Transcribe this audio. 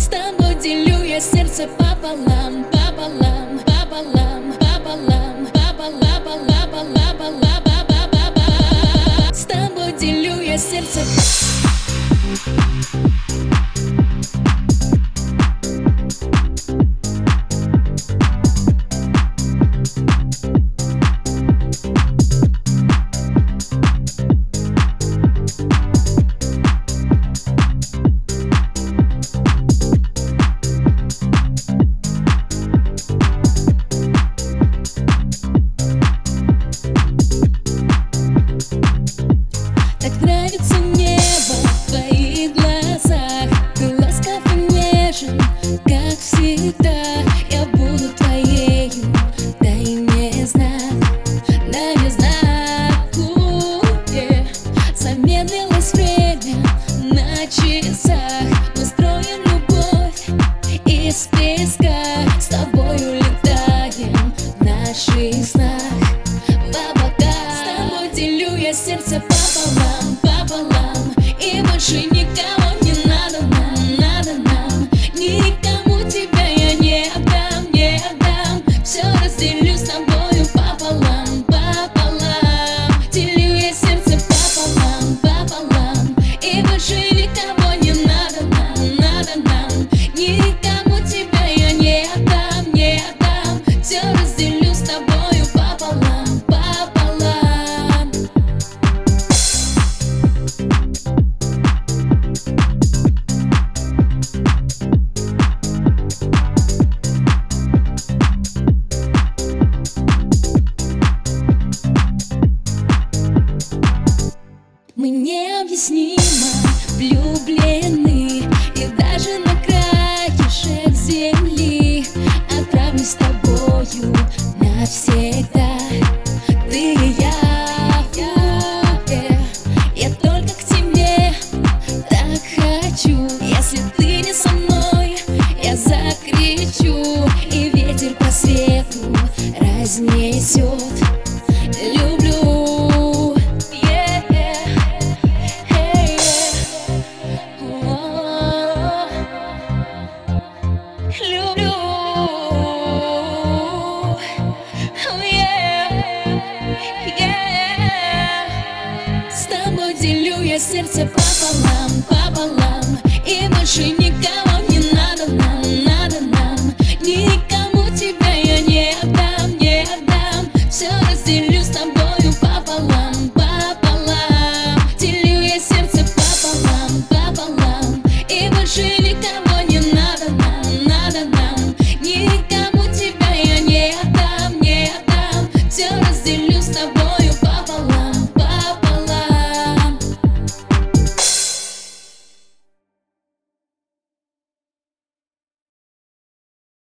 С тобой делю я сердце пополам, пополам, пополам, пополам, пополам, пополам, пополам. С тобой делю я сердце. Замедлилось время на часах. Мы строим любовь из песка. С тобою летаем в наших снах. В облака С тобой делю я сердце пополам, тобою навсегда. Ты и я. Теперь я сердце пополам, пополам И больше никого не надо нам, надо нам. Никому тебя я не отдам, не отдам. Все разделю с тобою пополам, пополам Делю я сердце пополам, пополам И больше никого